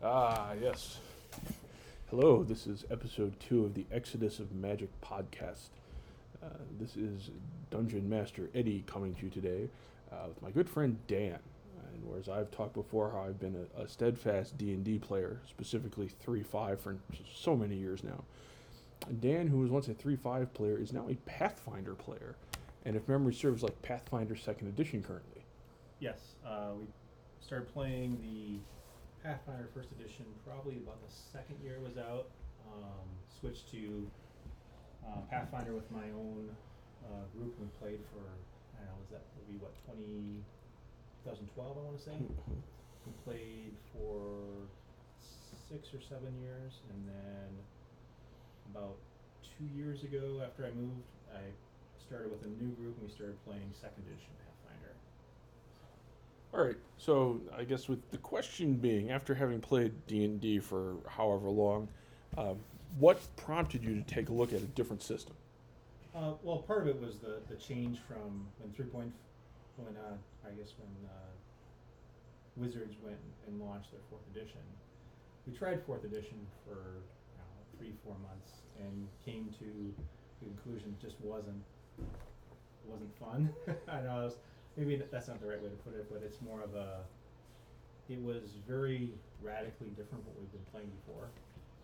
Ah, yes. Hello, this is episode two of the Exodus of Magic podcast. Uh, this is Dungeon Master Eddie coming to you today uh, with my good friend Dan. And whereas I've talked before how I've been a, a steadfast D&D player, specifically 3.5 for so many years now. Dan, who was once a 3.5 player, is now a Pathfinder player. And if memory serves, like Pathfinder 2nd Edition currently. Yes, uh, we started playing the Pathfinder First Edition probably about the second year it was out. Um, switched to uh, Pathfinder with my own uh, group and we played for I don't know was that would be what 20, 2012 I want to say. We played for six or seven years and then about two years ago after I moved I started with a new group and we started playing second edition. All right. So I guess with the question being, after having played D and D for however long, um, what prompted you to take a look at a different system? Uh, well, part of it was the, the change from when three point, when uh, I guess when uh, Wizards went and launched their fourth edition. We tried fourth edition for I don't know, three four months and came to the conclusion it just wasn't wasn't fun. I know it was, maybe that's not the right way to put it, but it's more of a. It was very radically different what we've been playing before,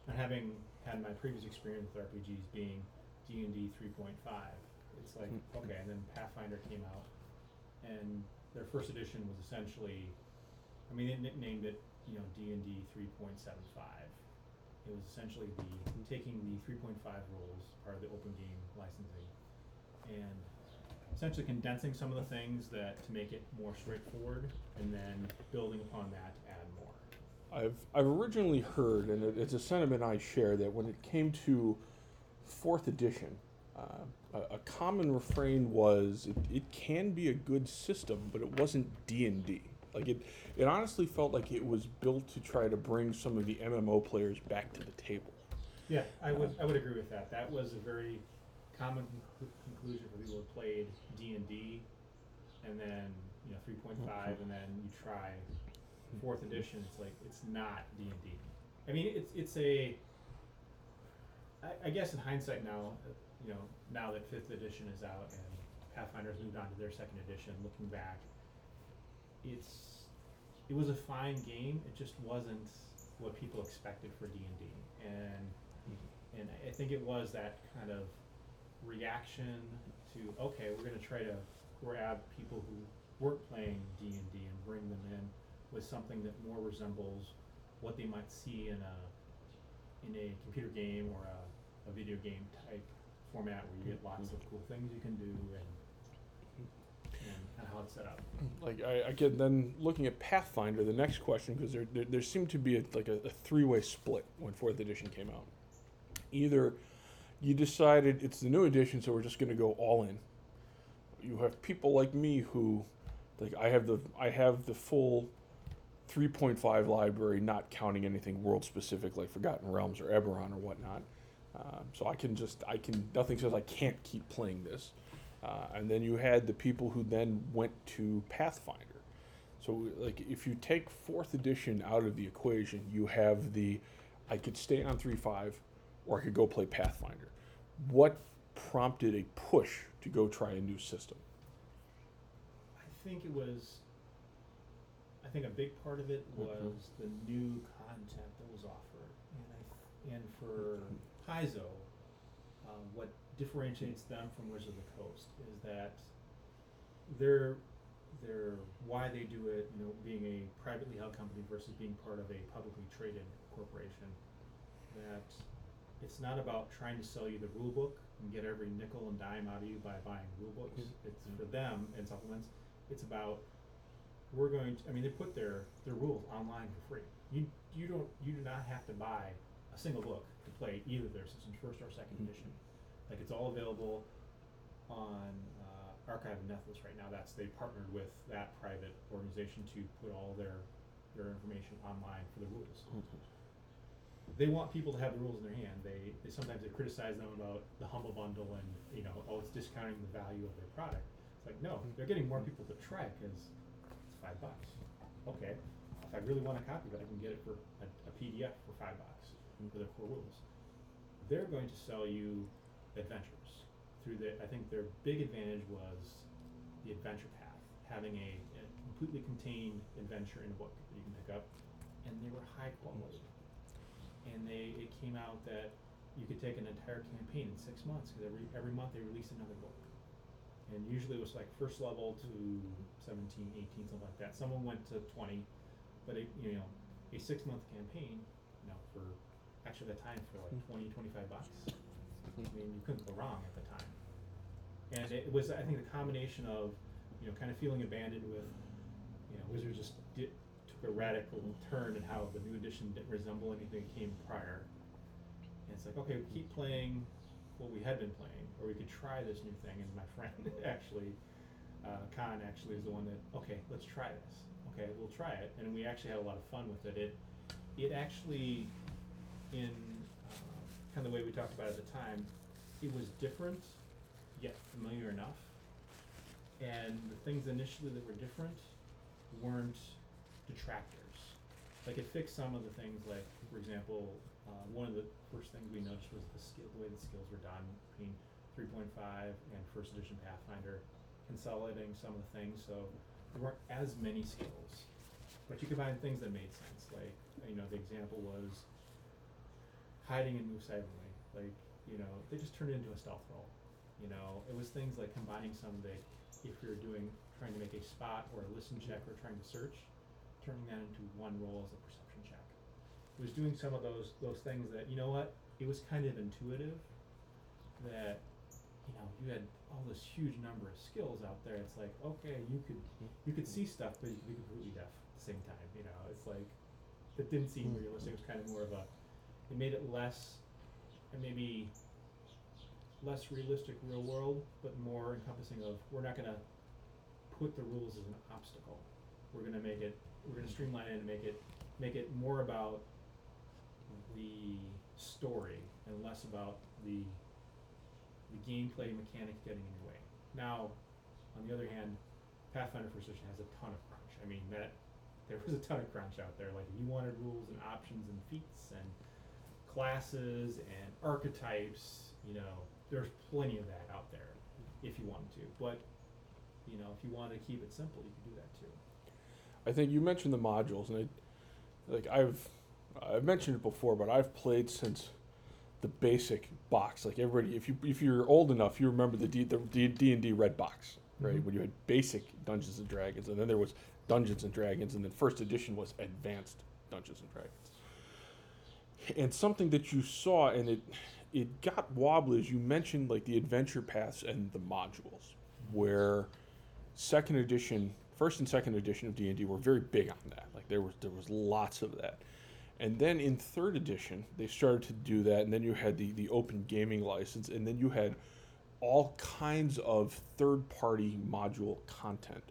and having had my previous experience with RPGs being D and D three point five, it's like Hmm. okay, and then Pathfinder came out, and their first edition was essentially, I mean, they nicknamed it, you know, D and D three point seven five. It was essentially the taking the three point five rules, part of the open game licensing, and essentially condensing some of the things that to make it more straightforward, and then building upon that to add more. I've I've originally heard, and it, it's a sentiment I share, that when it came to fourth edition, uh, a, a common refrain was it, it can be a good system, but it wasn't D and D. Like it, it honestly felt like it was built to try to bring some of the MMO players back to the table. Yeah, I would I would agree with that. That was a very common conclu- conclusion for people who played D and D, and then you know three point five, and then you try fourth edition. It's like it's not D and D. I mean, it's it's a. I, I guess in hindsight now, uh, you know, now that fifth edition is out and Pathfinder's moved on to their second edition, looking back, it's it was a fine game. It just wasn't what people expected for D and D, and and I think it was that kind of reaction to okay, we're going to try to grab people who weren't playing D and D and bring them in with something that more resembles what they might see in a in a computer game or a, a video game type format where you get lots of cool things you can do and and, how it's set up. like I, again then looking at pathfinder the next question because there, there there seemed to be a, like a, a three-way split when fourth edition came out either you decided it's the new edition so we're just going to go all in you have people like me who like i have the i have the full 3.5 library not counting anything world specific like forgotten realms or eberron or whatnot um, so i can just i can nothing says i can't keep playing this uh, and then you had the people who then went to Pathfinder. So, like, if you take fourth edition out of the equation, you have the I could stay on 3.5 or I could go play Pathfinder. What prompted a push to go try a new system? I think it was. I think a big part of it Mhm. was the new content that was offered, and I, and for Paizo, um, what differentiates them from Wizards of the Coast is that they're they're why they do it. You know, being a privately held company versus being part of a publicly traded corporation. That it's not about trying to sell you the rule book and get every nickel and dime out of you by buying rule books. Mhm. It's for them and supplements. It's about we're going to. I mean, they put their their rules online for free. You you don't you do not have to buy a single book to play either of their systems, first or 2nd Mhm. edition. Like it's all available on uh, Archive of Nethys right now. That's they partnered with that private organization to put all their their information online for the rules. They want people to have the rules in their hand. They, they sometimes they criticize them about the humble bundle and you know oh it's discounting the value of their product. It's like no, mm-hmm. they're getting more people to try because it's five bucks. Okay, if I really want a copy of it, I can get it for a, a PDF for five bucks mm-hmm. for the core rules. They're going to sell you adventures through the. I think their big advantage was the adventure path, having a, a completely contained adventure in a book that you can pick up, and they were high quality. And they it came out that you could take an entire campaign in six months because every every month they released another book. And usually it was like first level to 17, 18, something like that. Someone went to 20, but a, you know, a six month campaign, you know, for actually the time for like 20, 25 bucks. I mean, you couldn't go wrong at the time. And it was, I think, the combination of, you know, kind of feeling abandoned with, you know, Wizards just did, a radical turn in how the new edition didn't resemble anything that came prior. And it's like, okay, we keep playing what we had been playing, or we could try this new thing. And my friend actually, uh, Khan actually is the one that, okay, let's try this. Okay, we'll try it. And we actually had a lot of fun with it. It, it actually, in uh, kind of the way we talked about it at the time, it was different, yet familiar enough. And the things initially that were different weren't detractors. Like it fixed some of the things, like for example, uh, one of the first things we noticed was the skill, the way the skills were done between 3.5 and first edition Pathfinder, consolidating some of the things so there weren't as many skills, but you could find things that made sense. Like you know, the example was hiding and move silently. Like you know, they just turned it into a stealth roll. You know, it was things like combining some of the if you're doing trying to make a spot or a listen check or trying to search, turning that into one roll as a perception check. It was doing some of those those things that you know what it was kind of intuitive that you know you had all this huge number of skills out there. It's like okay, you could you could see stuff, but you could be completely deaf at the same time. You know, it's like it didn't seem Mm. realistic. It was kind of more of a it made it less and maybe less realistic real world, but more encompassing of we're not gonna put the rules as an obstacle. We're gonna make it we're gonna streamline it and make it make it more about the story and less about the the gameplay mechanic getting in your way. Now, on the other hand, Pathfinder First Edition has a ton of crunch. I mean that there was a ton of crunch out there. Like if you wanted rules and options and feats and classes and archetypes, you know, there's plenty of that out there if you wanted to. But you know, if you wanted to keep it simple, you could do that too. I think you mentioned the modules, and I, like I've, I've mentioned it before, but I've played since the basic box. Like everybody, if you if you're old enough, you remember the D the D and D red box, right? Mhm. When you had basic Dungeons and Dragons, and then there was Dungeons and Dragons, and then first edition was Advanced Dungeons and Dragons. And something that you saw, and it it got wobbly, as you mentioned, like the adventure paths and the modules, where second edition, first and second edition of D and D were very big on that. Like there was there was lots of that, and then in third edition they started to do that, and then you had the the open gaming license, and then you had all kinds of third party module content,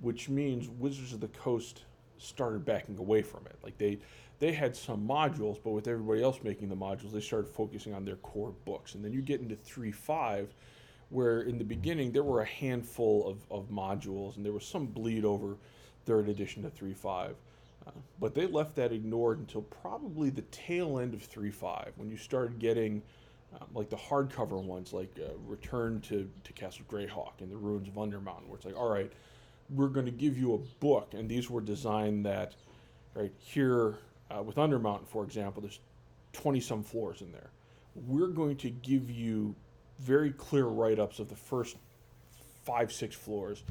which means Wizards of the Coast started backing away from it. Like they they had some modules, but with everybody else making the modules, they started focusing on their core books, and then you get into three five where in the beginning there were a handful of, of modules and there was some bleed over third edition to 3.5 uh, but they left that ignored until probably the tail end of 3.5 when you started getting um, like the hardcover ones like uh, return to, to castle greyhawk and the ruins of undermountain where it's like all right we're going to give you a book and these were designed that right here uh, with undermountain for example there's 20 some floors in there. We're going to give you very clear write-ups of the first five six floors.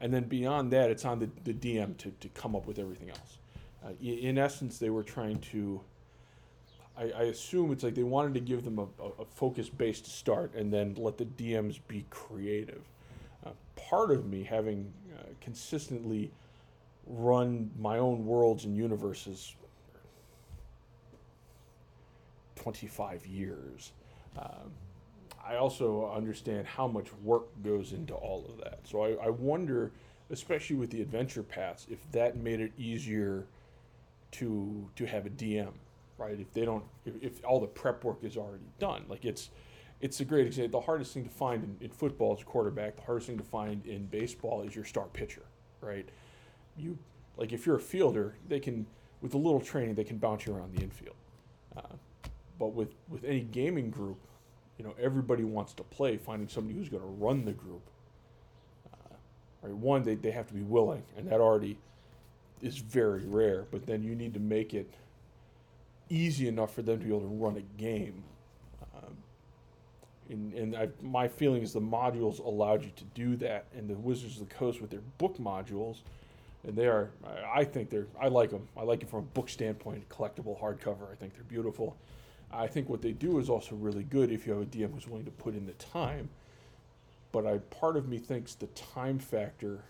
And then beyond that it's on the, the dm to, to come up with everything else. Uh, in essence they were trying to I, I assume it's like they wanted to give them a, a, focus based start and then let the dms be creative. Uh, part of me having uh, consistently run my own worlds and universes 25 years um, I also understand how much work goes into all of that. So I, I wonder, especially with the adventure paths, if that made it easier to to have a DM, right? If they don't, if, if all the prep work is already done, like it's it's a great example. The hardest thing to find in, in football is quarterback. The hardest thing to find in baseball is your star pitcher, right? You like if you're a fielder, they can with a little training they can bounce you around the infield. Uh, but with with any gaming group, you know everybody wants to play. Finding somebody who's going to run the group. Uh, right, one they they have to be willing, and that already is very rare. But then you need to make it easy enough for them to be able to run a game. Um, and and I, my feeling is the modules allowed you to do that, and the Wizards of the Coast with their book modules, and they are, I I think they're, I like them. I like it from a book standpoint, collectible hardcover. I think they're beautiful. I think what they do is also really good if you have a DM who's willing to put in the time. But I, part of me thinks the time factor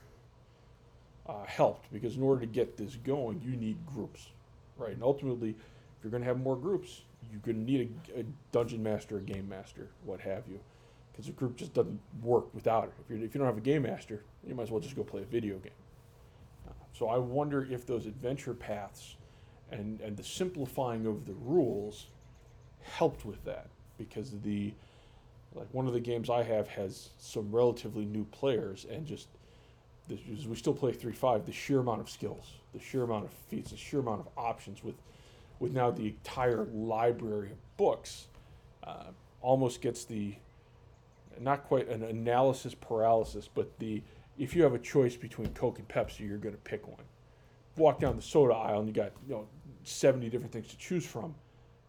uh, helped because in order to get this going, you need groups, right? And ultimately, if you're going to have more groups, you're going to need a, a dungeon master, a game master, what have you, because a group just doesn't work without it. If, you if you don't have a game master, you might as well just go play a video game. Uh, so I wonder if those adventure paths and, and the simplifying of the rules helped with that because the like one of the games I have has some relatively new players and just the, we still play three five. The sheer amount of skills, the sheer amount of feats, the sheer amount of options with with now the entire library of books, uh, almost gets the not quite an analysis paralysis, but the if you have a choice between Coke and Pepsi, you're going to pick one. Walk down the soda aisle and you got you know 70 different things to choose from.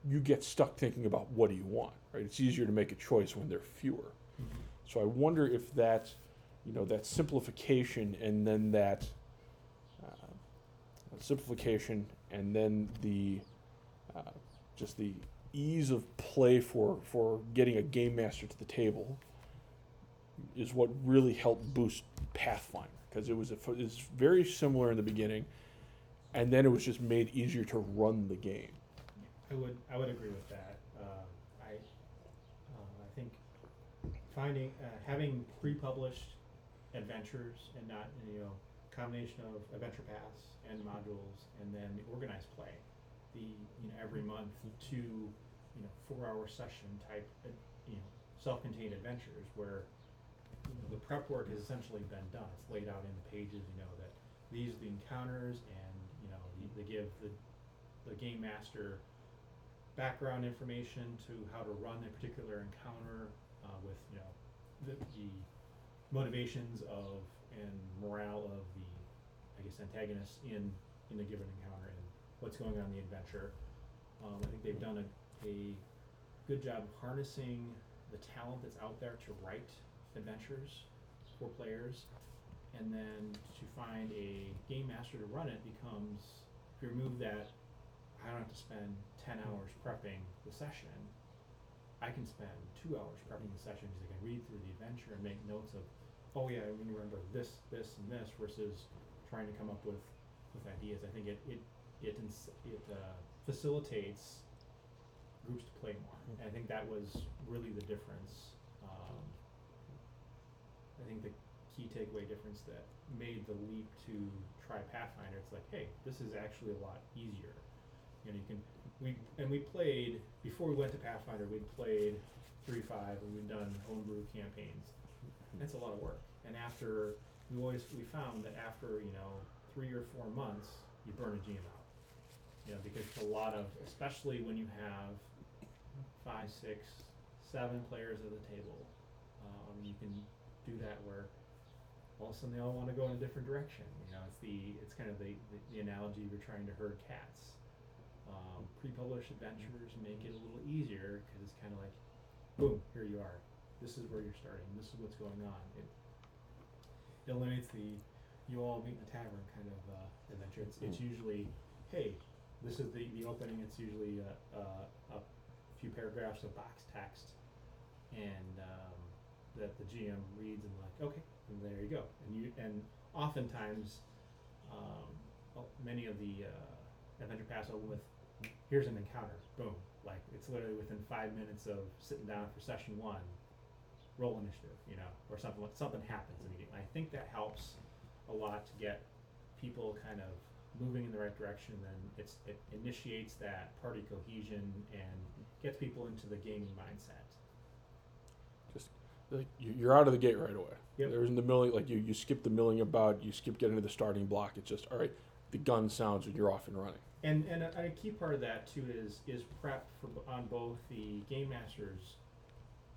You get stuck thinking about what do you want, right? It's easier to make a choice when there are fewer. Mm-hmm. So I wonder if that, you know, that simplification and then that uh, simplification and then the uh, just the ease of play for for getting a game master to the table is what really helped boost Pathfinder because it was a, it was very similar in the beginning, and then it was just made easier to run the game. I would, I would agree with that. Uh, I, uh, I think finding, uh, having pre-published adventures and not, you know, combination of adventure paths and modules and then the organized play. The, you know, every month, two, you know, four-hour session type, uh, you know, self-contained adventures where, you know, the prep work has essentially been done. It's laid out in the pages, you know, that these are the encounters and, you know, the- they give the, the game master background information to how to run a particular encounter uh, with you know the, the motivations of and morale of the I guess antagonists in in a given encounter and what's going on in the adventure. Um, I think they've done a, a good job harnessing the talent that's out there to write adventures for players, and then to find a game master to run it becomes if you remove that I don't have to spend ten hours prepping the session. I can spend two hours prepping the session because I can read through the adventure and make notes of, oh yeah, I remember this, this, and this, versus trying to come up with, with ideas. I think it it it ins- it uh, facilitates groups to play more. And I think that was really the difference. Um, I think the key takeaway difference that made the leap to try Pathfinder. It's like, hey, this is actually a lot easier. You know, you can we and we played before we went to Pathfinder. We'd played three five and we'd done homebrew campaigns. That's a lot of work. And after we always we found that after you know three or four months, you burn a GM out. You know, because a lot of especially when you have five, six, seven players at the table, um, you can do that where all of a sudden they all want to go in a different direction. You know, it's the it's kind of the, the, the analogy you're trying to herd cats um, pre-published adventures make it a little easier because it's kind of like, boom, here you are. This is where you're starting. This is what's going on. It, it eliminates the you all meet in the tavern kind of uh, adventure. It's, it's usually, hey, this is the, the opening. It's usually a, a, a few paragraphs of box text, and um, that the GM reads and like, okay, and there you go. And you and oftentimes, um, oh, many of the uh, adventure paths open with here's an encounter boom like it's literally within five minutes of sitting down for session one roll initiative you know or something something happens immediately i think that helps a lot to get people kind of moving in the right direction then it's it initiates that party cohesion and gets people into the gaming mindset Like, you- You're out of the gate right away. Yep. There isn't the milling like you. You skip the milling about. You skip getting to the starting block. It's just all right. the gun sounds when you're off and running. And and a, a key part of that too is is prep for on both the game master's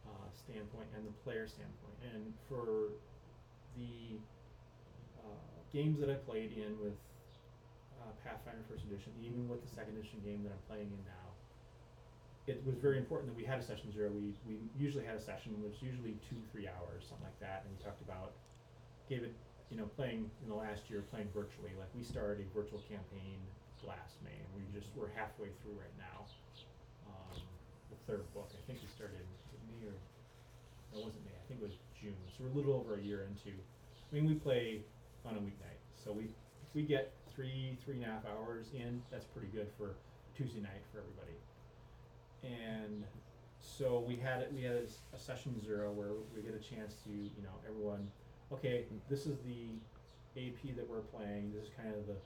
uh, standpoint and the player standpoint. And for the uh, games that I played in with uh, Pathfinder First Edition, even with the Second Edition game that I'm playing in now, it was very important that we had a session zero. We we usually had a session which usually two three hours something like that, and we talked about gave it you know playing in the last year playing virtually. Like we started a virtual campaign last May, we just we're halfway through right now. Um, the third book, I think we started it May or no, it wasn't May. I think it was June. So we're a little over a year into. I mean, we play on a weeknight, so we if we get three three and a half hours in, that's pretty good for Tuesday night for everybody. And so we had it. We had a, a session zero where we get a chance to you know everyone. Okay, this is the AP that we're playing. This is kind of the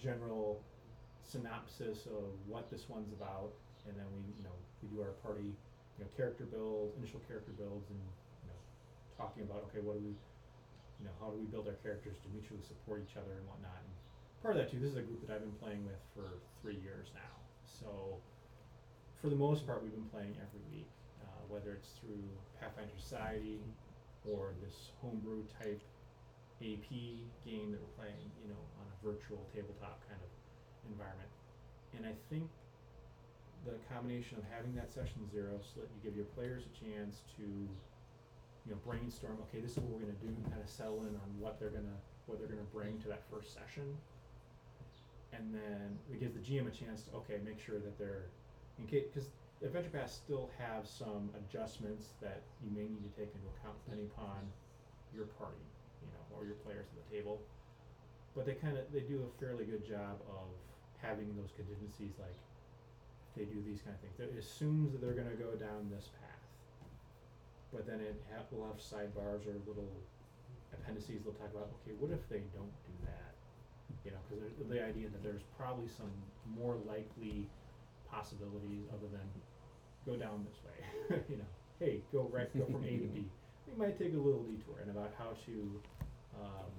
general synopsis of what this one's about, and then we, you know, we do our party, you know, character build, initial character builds, and you know, talking about okay, what do we, you know, how do we build our characters to mutually support each other and whatnot. And part of that too, this is a group that I've been playing with for three years now, so for the most part, we've been playing every week, uh, whether it's through Pathfinder Society or this homebrew type AP game that we're playing, you know, on a virtual tabletop kind of environment. And I think the combination of having that session zero so that you give your players a chance to, you know, brainstorm, okay, this is what we're gonna do, and kind of settle in on what they're gonna, what they're gonna bring to that first session. And then it gives the GM a chance to, okay, make sure that they're, in case, cause Adventure Paths still have some adjustments that you may need to take into account depending upon your party, you know, or your players at the table. But they kind of they do a fairly good job of having those contingencies, like if they do these kind of things, it assumes that they're going to go down this path. But then it ha- have sidebars or little appendices. They'll talk about, okay, what if they don't do that? You know, because the idea that there's probably some more likely possibilities other than go down this way. you know, hey, go right, go from A to B. We might take a little detour and about how to um,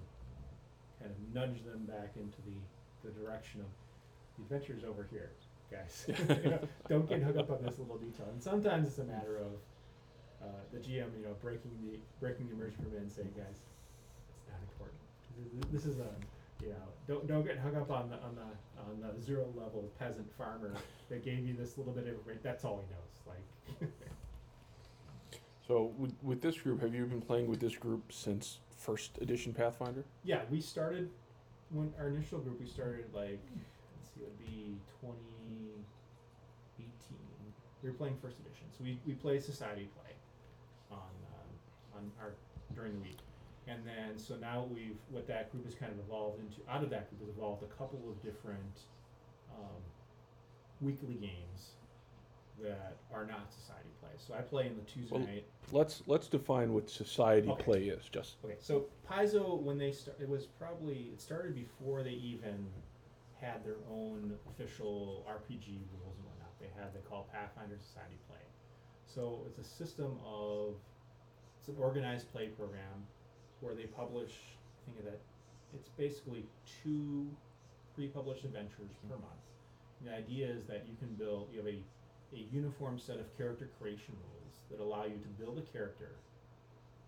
kind of nudge them back into the, the direction of the adventure's over here, guys. You know, don't get hooked up on this little detail. And sometimes it's a matter of uh, the GM, you know, breaking the breaking the immersion from it and saying, guys, it's not important. This- is a you know, don't don't get hung up on the on the on the zero level peasant farmer that gave you this little bit of information. That's all he knows. Like, So with, with this group, have you been playing with this group since first edition Pathfinder? yeah, we started when our initial group. We started like see, it would be twenty eighteen. We were playing first edition, so we we play society play on um, on our during the week. And then, so now we've, what that group has kind of evolved into, out of that group has evolved a couple of different, um, weekly games that are not society play. So I play in the Tuesday Well- night. Let's let's define what society Okay. play is. Just Okay, so Paizo, when they start, it was probably, it started before they even had their own official RPG rules and whatnot. They had, they call Pathfinder Society Play. So it's a system of, it's an organized play program where they publish, I think of that, it's basically two pre-published adventures per mm-hmm. month. And the idea is that you can build, you have a, a uniform set of character creation rules that allow you to build a character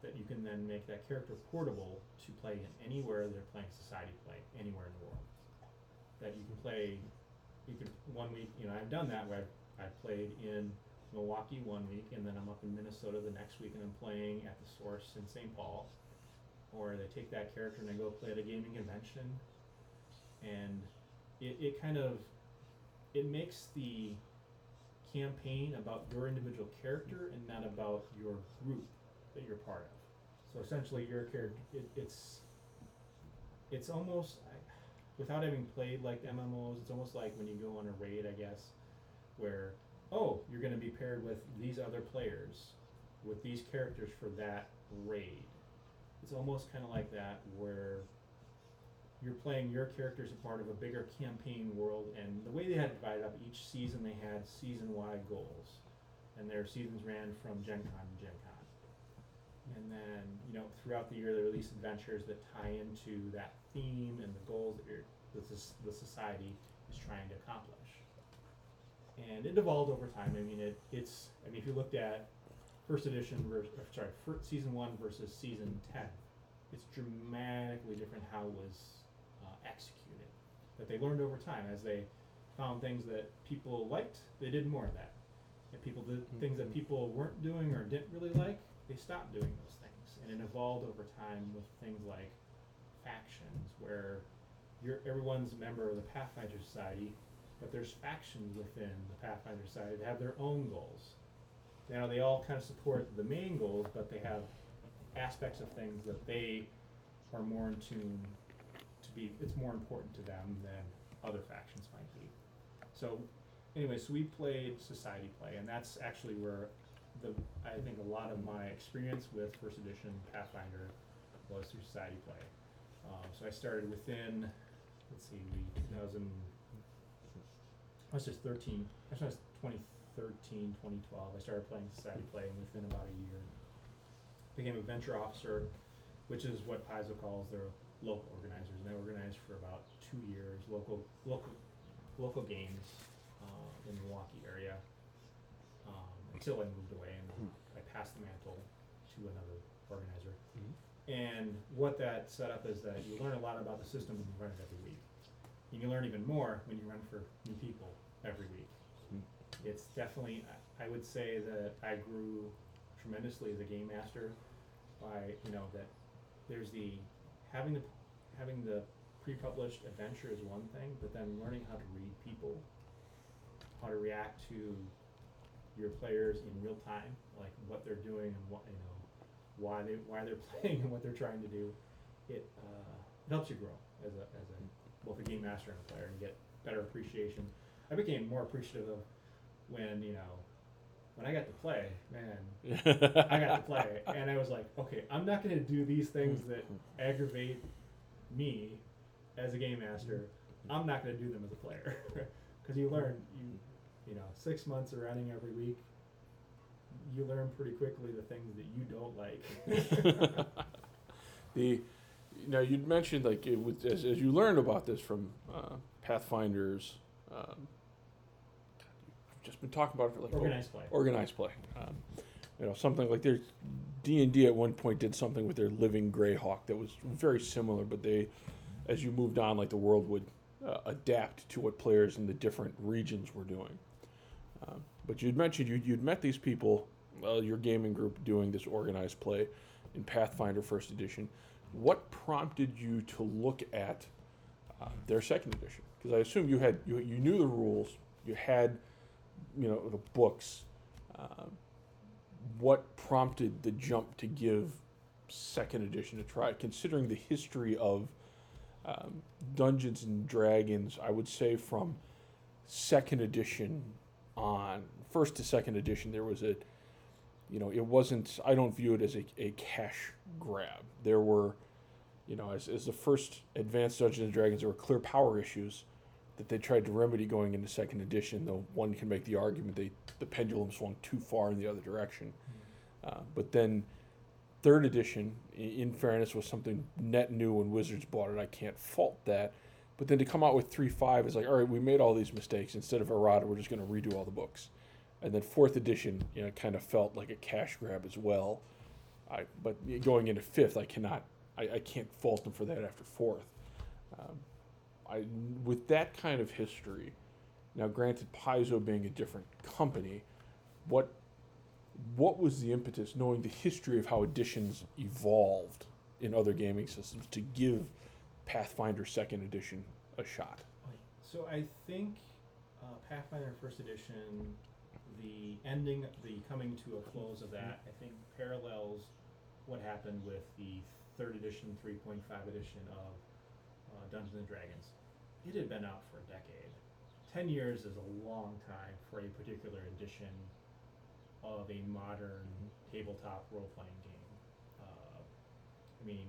that you can then make that character portable to play in anywhere they're playing society play, anywhere in the world. That you can play, you can, one week, you know, I've done that where I've, I've played in Milwaukee one week and then I'm up in Minnesota the next week and I'm playing at the source in St. Paul. Or they take that character and they go play at a gaming convention. And it, it kind of, it makes the campaign about your individual character and not about your group that you're part of. So essentially, your character, it, it's, it's almost, I, without having played like MMOs, it's almost like when you go on a raid, I guess, where, oh, you're going to be paired with these other players, with these characters for that raid. It's almost kind of like that, where you're playing your character as a part of a bigger campaign world, and the way they had it divided up, each season they had season-wide goals, and their seasons ran from Gen Con to Gen Con. And then, you know, throughout the year, they release adventures that tie into that theme and the goals that you're that this, the society is trying to accomplish. And it evolved over time. I mean, it, it's, I mean, if you looked at first edition versus, sorry, fir- season one versus season ten, it's dramatically different how it was uh, executed. That they learned over time as they found things that people liked, they did more of that. And people did things that Mhm. people weren't doing or didn't really like, they stopped doing those things. And it evolved over time with things like factions, where you're everyone's a member of the Pathfinder Society, but there's factions within the Pathfinder Society that have their own goals. Now they all kind of support the main goals, but they have aspects of things that they are more in tune to be. It's more important to them than other factions might be. So, anyway, so we played society play, and that's actually where the I think a lot of my experience with first edition Pathfinder was through society play. Um, so I started within, let's see, we 2000. I was just 13. Actually, I was 2013, 2012. I started playing society play, and within about a year, became a venture officer, which is what Paizo calls their local organizers. And they organized for about two years, local local local games uh, in the Milwaukee area, until I moved away and I passed the mantle to another organizer. Mhm. And what that set up is that you learn a lot about the system when you run it every week. And you learn even more when you run for new people every week. Mm. It's definitely, I I would say that I grew tremendously as a game master by, you know, that there's the, having the, having the pre-published adventure is one thing, but then learning how to read people, how to react to your players in real time, like what they're doing and what, you know, why they, why they're playing and what they're trying to do. It, uh, it helps you grow as a, as a, both a game master and a player and get better appreciation. I became more appreciative of when, you know, when I got to play, man, I got to play, and I was like, okay, I'm not going to do these things that aggravate me as a game master. I'm not going to do them as a player, because you learn you, you know, six months of running every week. You learn pretty quickly the things that you don't like. the now you'd mentioned like it was, as, as you learned about this from uh, Pathfinders. Um, you've just been talking about it for like Organized play. organized play. Um, you know, something like their D and D at one point did something with their living Greyhawk that was very similar, but they, as you moved on, like the world would uh, adapt to what players in the different regions were doing. Um, but you'd mentioned you, you'd met these people, uh, your gaming group, doing this organized play in Pathfinder First Edition. What prompted you to look at uh, their second edition? Because I assume you had you, you knew the rules, you had you know the books. Uh, what prompted the jump to give second edition a try, considering the history of um, Dungeons and Dragons? I would say from second edition on, first to second edition, there was a you know, it wasn't. I don't view it as a, a cash grab. There were, you know, as, as the first advanced Dungeons and Dragons, there were clear power issues that they tried to remedy going into second edition. Though one can make the argument they the pendulum swung too far in the other direction. Uh, but then third edition, in fairness, was something net new when Wizards bought it. I can't fault that. But then to come out with three five is like, all right, we made all these mistakes. Instead of errata, we're just going to redo all the books and then fourth edition, you know, kind of felt like a cash grab as well. I but going into fifth, I cannot, I, I can't fault them for that after fourth. Um, I with that kind of history, now granted, Paizo being a different company, what what was the impetus, knowing the history of how editions evolved in other gaming systems, to give Pathfinder Second Edition a shot? So I think uh, Pathfinder First Edition, the ending, the coming to a close of that, I think parallels what happened with the third edition, 3.5 edition of uh, Dungeons and Dragons. It had been out for a decade. Ten years is a long time for a particular edition of a modern tabletop role-playing game. Uh, I mean,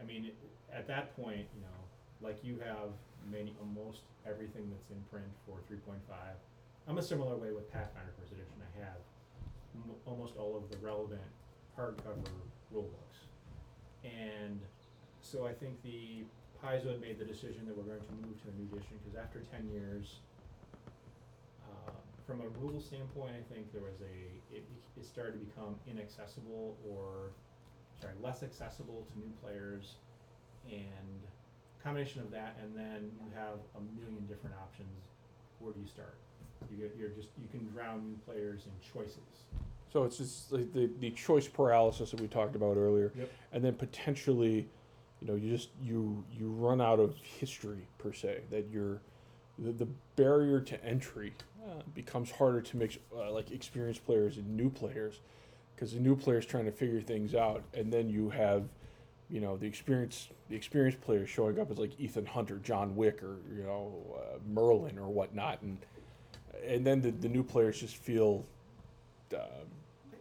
I mean, at that point, you know, like you have many, almost everything that's in print for 3.5. I'm a similar way with Pathfinder First Edition. I have m- almost all of the relevant hardcover rule books, and so I think the Paizo had made the decision that we're going to move to a new edition, cause after ten years, uh, from a rule standpoint, I think there was a, it, it started to become inaccessible or, sorry, less accessible to new players. And combination of that, and then you have a million different options, where do you start? You get, you're just, you can drown new players in choices. So it's just like the, the choice paralysis that we talked about earlier. Yep. And then potentially, you know, you just you you run out of history per se. That you're the, the barrier to entry uh, becomes harder to make uh, like experienced players and new players because the new players trying to figure things out, and then you have you know the experience the experienced players showing up as like Ethan Hunter, John Wick, or you know uh, Merlin or whatnot, and and then the, the new players just feel. Um,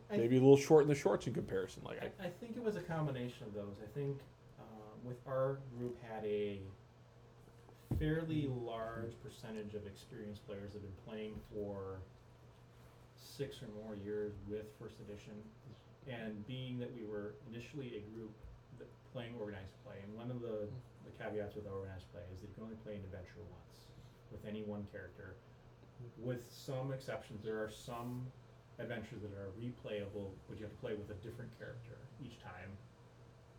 maybe a little short in the shorts in comparison. Like I, I, think it was a combination of those. I think um, with our group had a fairly large percentage of experienced players that have been playing for six or more years with First Edition, and being that we were initially a group playing organized play, and one of the, the caveats with organized play is that you can only play an adventure once with any one character. With some exceptions, there are some adventures that are replayable, but you have to play with a different character each time.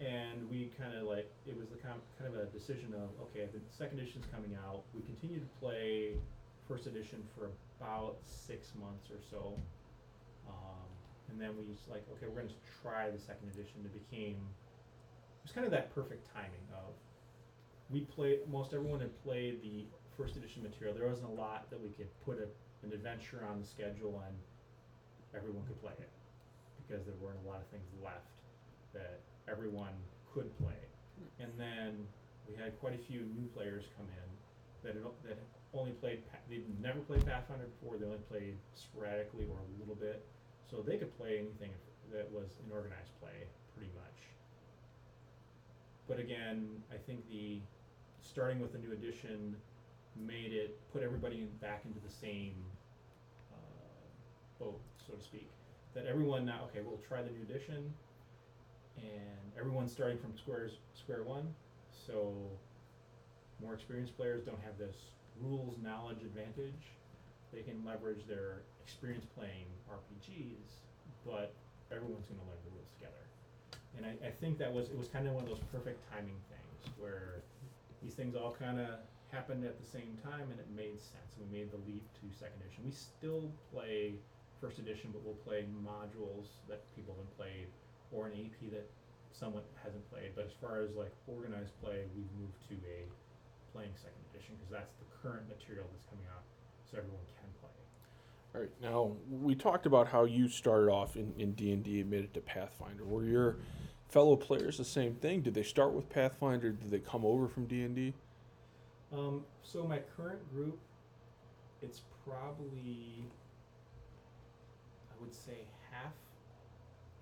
And we kind of like it was the kind of a decision of okay, the second edition's coming out. We continue to play first edition for about six months or so, um, and then we just like okay, we're going to try the second edition. It became it was kind of that perfect timing of we played most everyone had played the first edition material. There wasn't a lot that we could put a, an adventure on the schedule and everyone could play it because there weren't a lot of things left that everyone could play. Hmm. And then we had quite a few new players come in that had, that had only played they'd never played Pathfinder before. They only played sporadically or a little bit, so they could play anything that was an organized play pretty much. But again, I think the starting with the new edition made it put everybody in, back into the same uh, boat, so to speak. That everyone now, okay, we'll try the new edition, and everyone's starting from squares square one. So more experienced players don't have this rules knowledge advantage. They can leverage their experience playing RPGs, but everyone's going to learn the rules together. And I, I think that was it was kind of one of those perfect timing things where these things all kind of happened at the same time and it made sense. We made the leap to second edition. We still play first edition, but we'll play modules that people haven't played or an AP that someone hasn't played. But as far as like organized play, we've moved to a playing second edition because that's the current material that's coming out, so everyone can play. All right, now we talked about how you started off in in D and D and made it to Pathfinder. Were your fellow players the same thing? Did they start with Pathfinder? Did they come over from D and D? Um, so my current group, it's probably, I would say half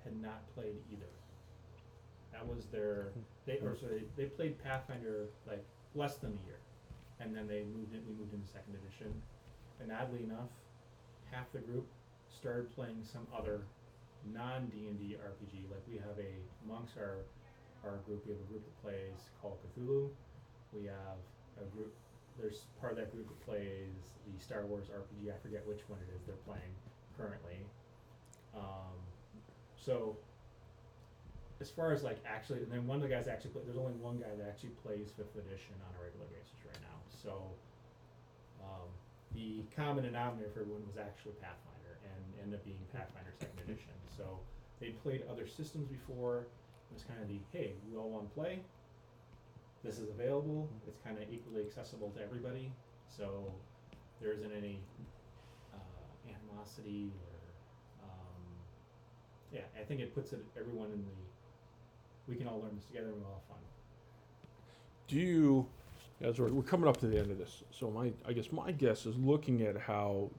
had not played either. That was their, they, or sorry, they played Pathfinder like less than a year. And then they moved in, we moved into second edition. And oddly enough, half the group started playing some other non D and D RPG. Like we have a, amongst our, our group, we have a group that plays Call of Cthulhu. We have a group there's part of that group that plays the Star Wars RPG. I forget which one it is they're playing currently. Um, so as far as like actually, and then one of the guys actually play, there's only one guy that actually plays fifth edition on a regular basis right now. So the common denominator for everyone was actually Pathfinder and ended up being Pathfinder second edition. So they played other systems before. It was kind of the hey, we all want to play this is available. It's kind of equally accessible to everybody, so there isn't any uh, animosity or um, yeah. I think it puts it everyone in the we can all learn this together and we all have fun. Do you, as we're, we're coming up to the end of this, so my, I guess my guess is looking at how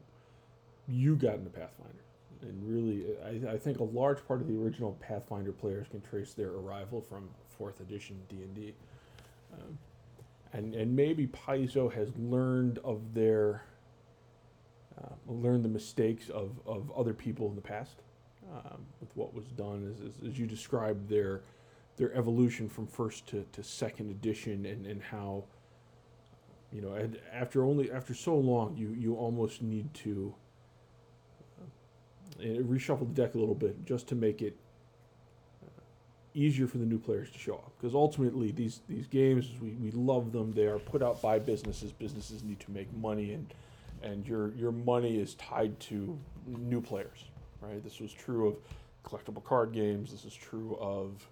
you got into Pathfinder. And really, I, I think a large part of the original Pathfinder players can trace their arrival from fourth edition D and D, Um, and and maybe Paizo has learned of their, uh, learned the mistakes of, of other people in the past, um, with what was done as, as, as you described their their evolution from first to, to second edition and, and how you know after only after so long you you almost need to uh, reshuffle the deck a little bit just to make it uh, easier for the new players to show up. Because ultimately these these games we, we love them. They are put out by businesses. Businesses need to make money and and your your money is tied to new players right? This was true of collectible card games. This is true of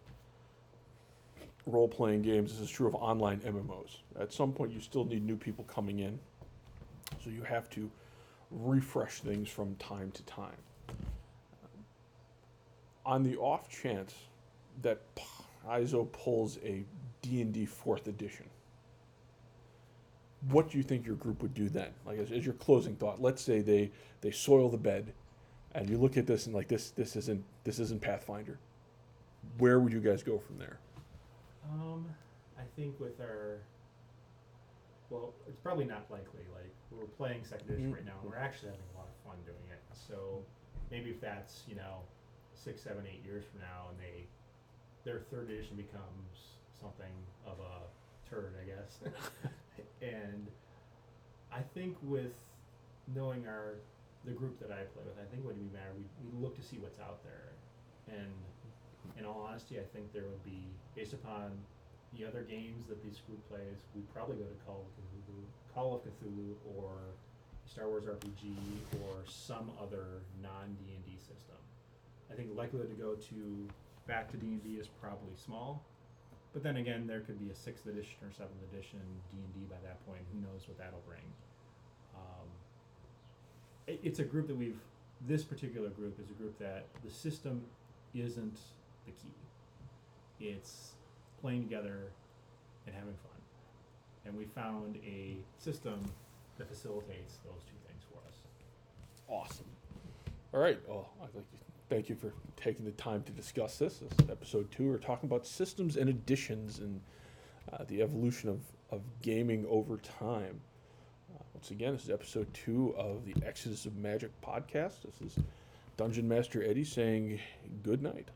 role playing games. This is true of online MMOs. At some point, you still need new people coming in. So you have to refresh things from time to time. On the off chance that Paizo pulls a D&D 4th edition, what do you think your group would do then? Like as, as your closing thought, let's say they they soil the bed and you look at this and like this this isn't this isn't Pathfinder. Where would you guys go from there? Um, I think with our, well, it's probably not likely. Like we're playing second edition Mhm. right now, and we're actually having a lot of fun doing it. So maybe if that's you know six, seven, eight years from now, and they their third edition becomes something of a turd, I guess. and I think with knowing our the group that I play with, I think what would be matter we we look to see what's out there, and all honesty, I think there would be based upon the other games that this group plays, we'd probably go to Call of Cthulhu, Call of Cthulhu, or Star Wars RPG, or some other non D and D system. I think likelihood to go to back to D and D is probably small, but then again, there could be a sixth edition or seventh edition D and D by that point. Who knows what that'll bring? Um, it, it's a group that we've. This particular group is a group that the system isn't the key. It's playing together and having fun. And we found a system that facilitates those two things for us. Awesome. All right. Well, I'd like to thank you for taking the time to discuss this. This is episode two. We're talking about systems and additions and uh, the evolution of, of gaming over time. Uh, once again, this is episode two of the Exodus of Magic podcast. This is Dungeon Master Eddie saying good night.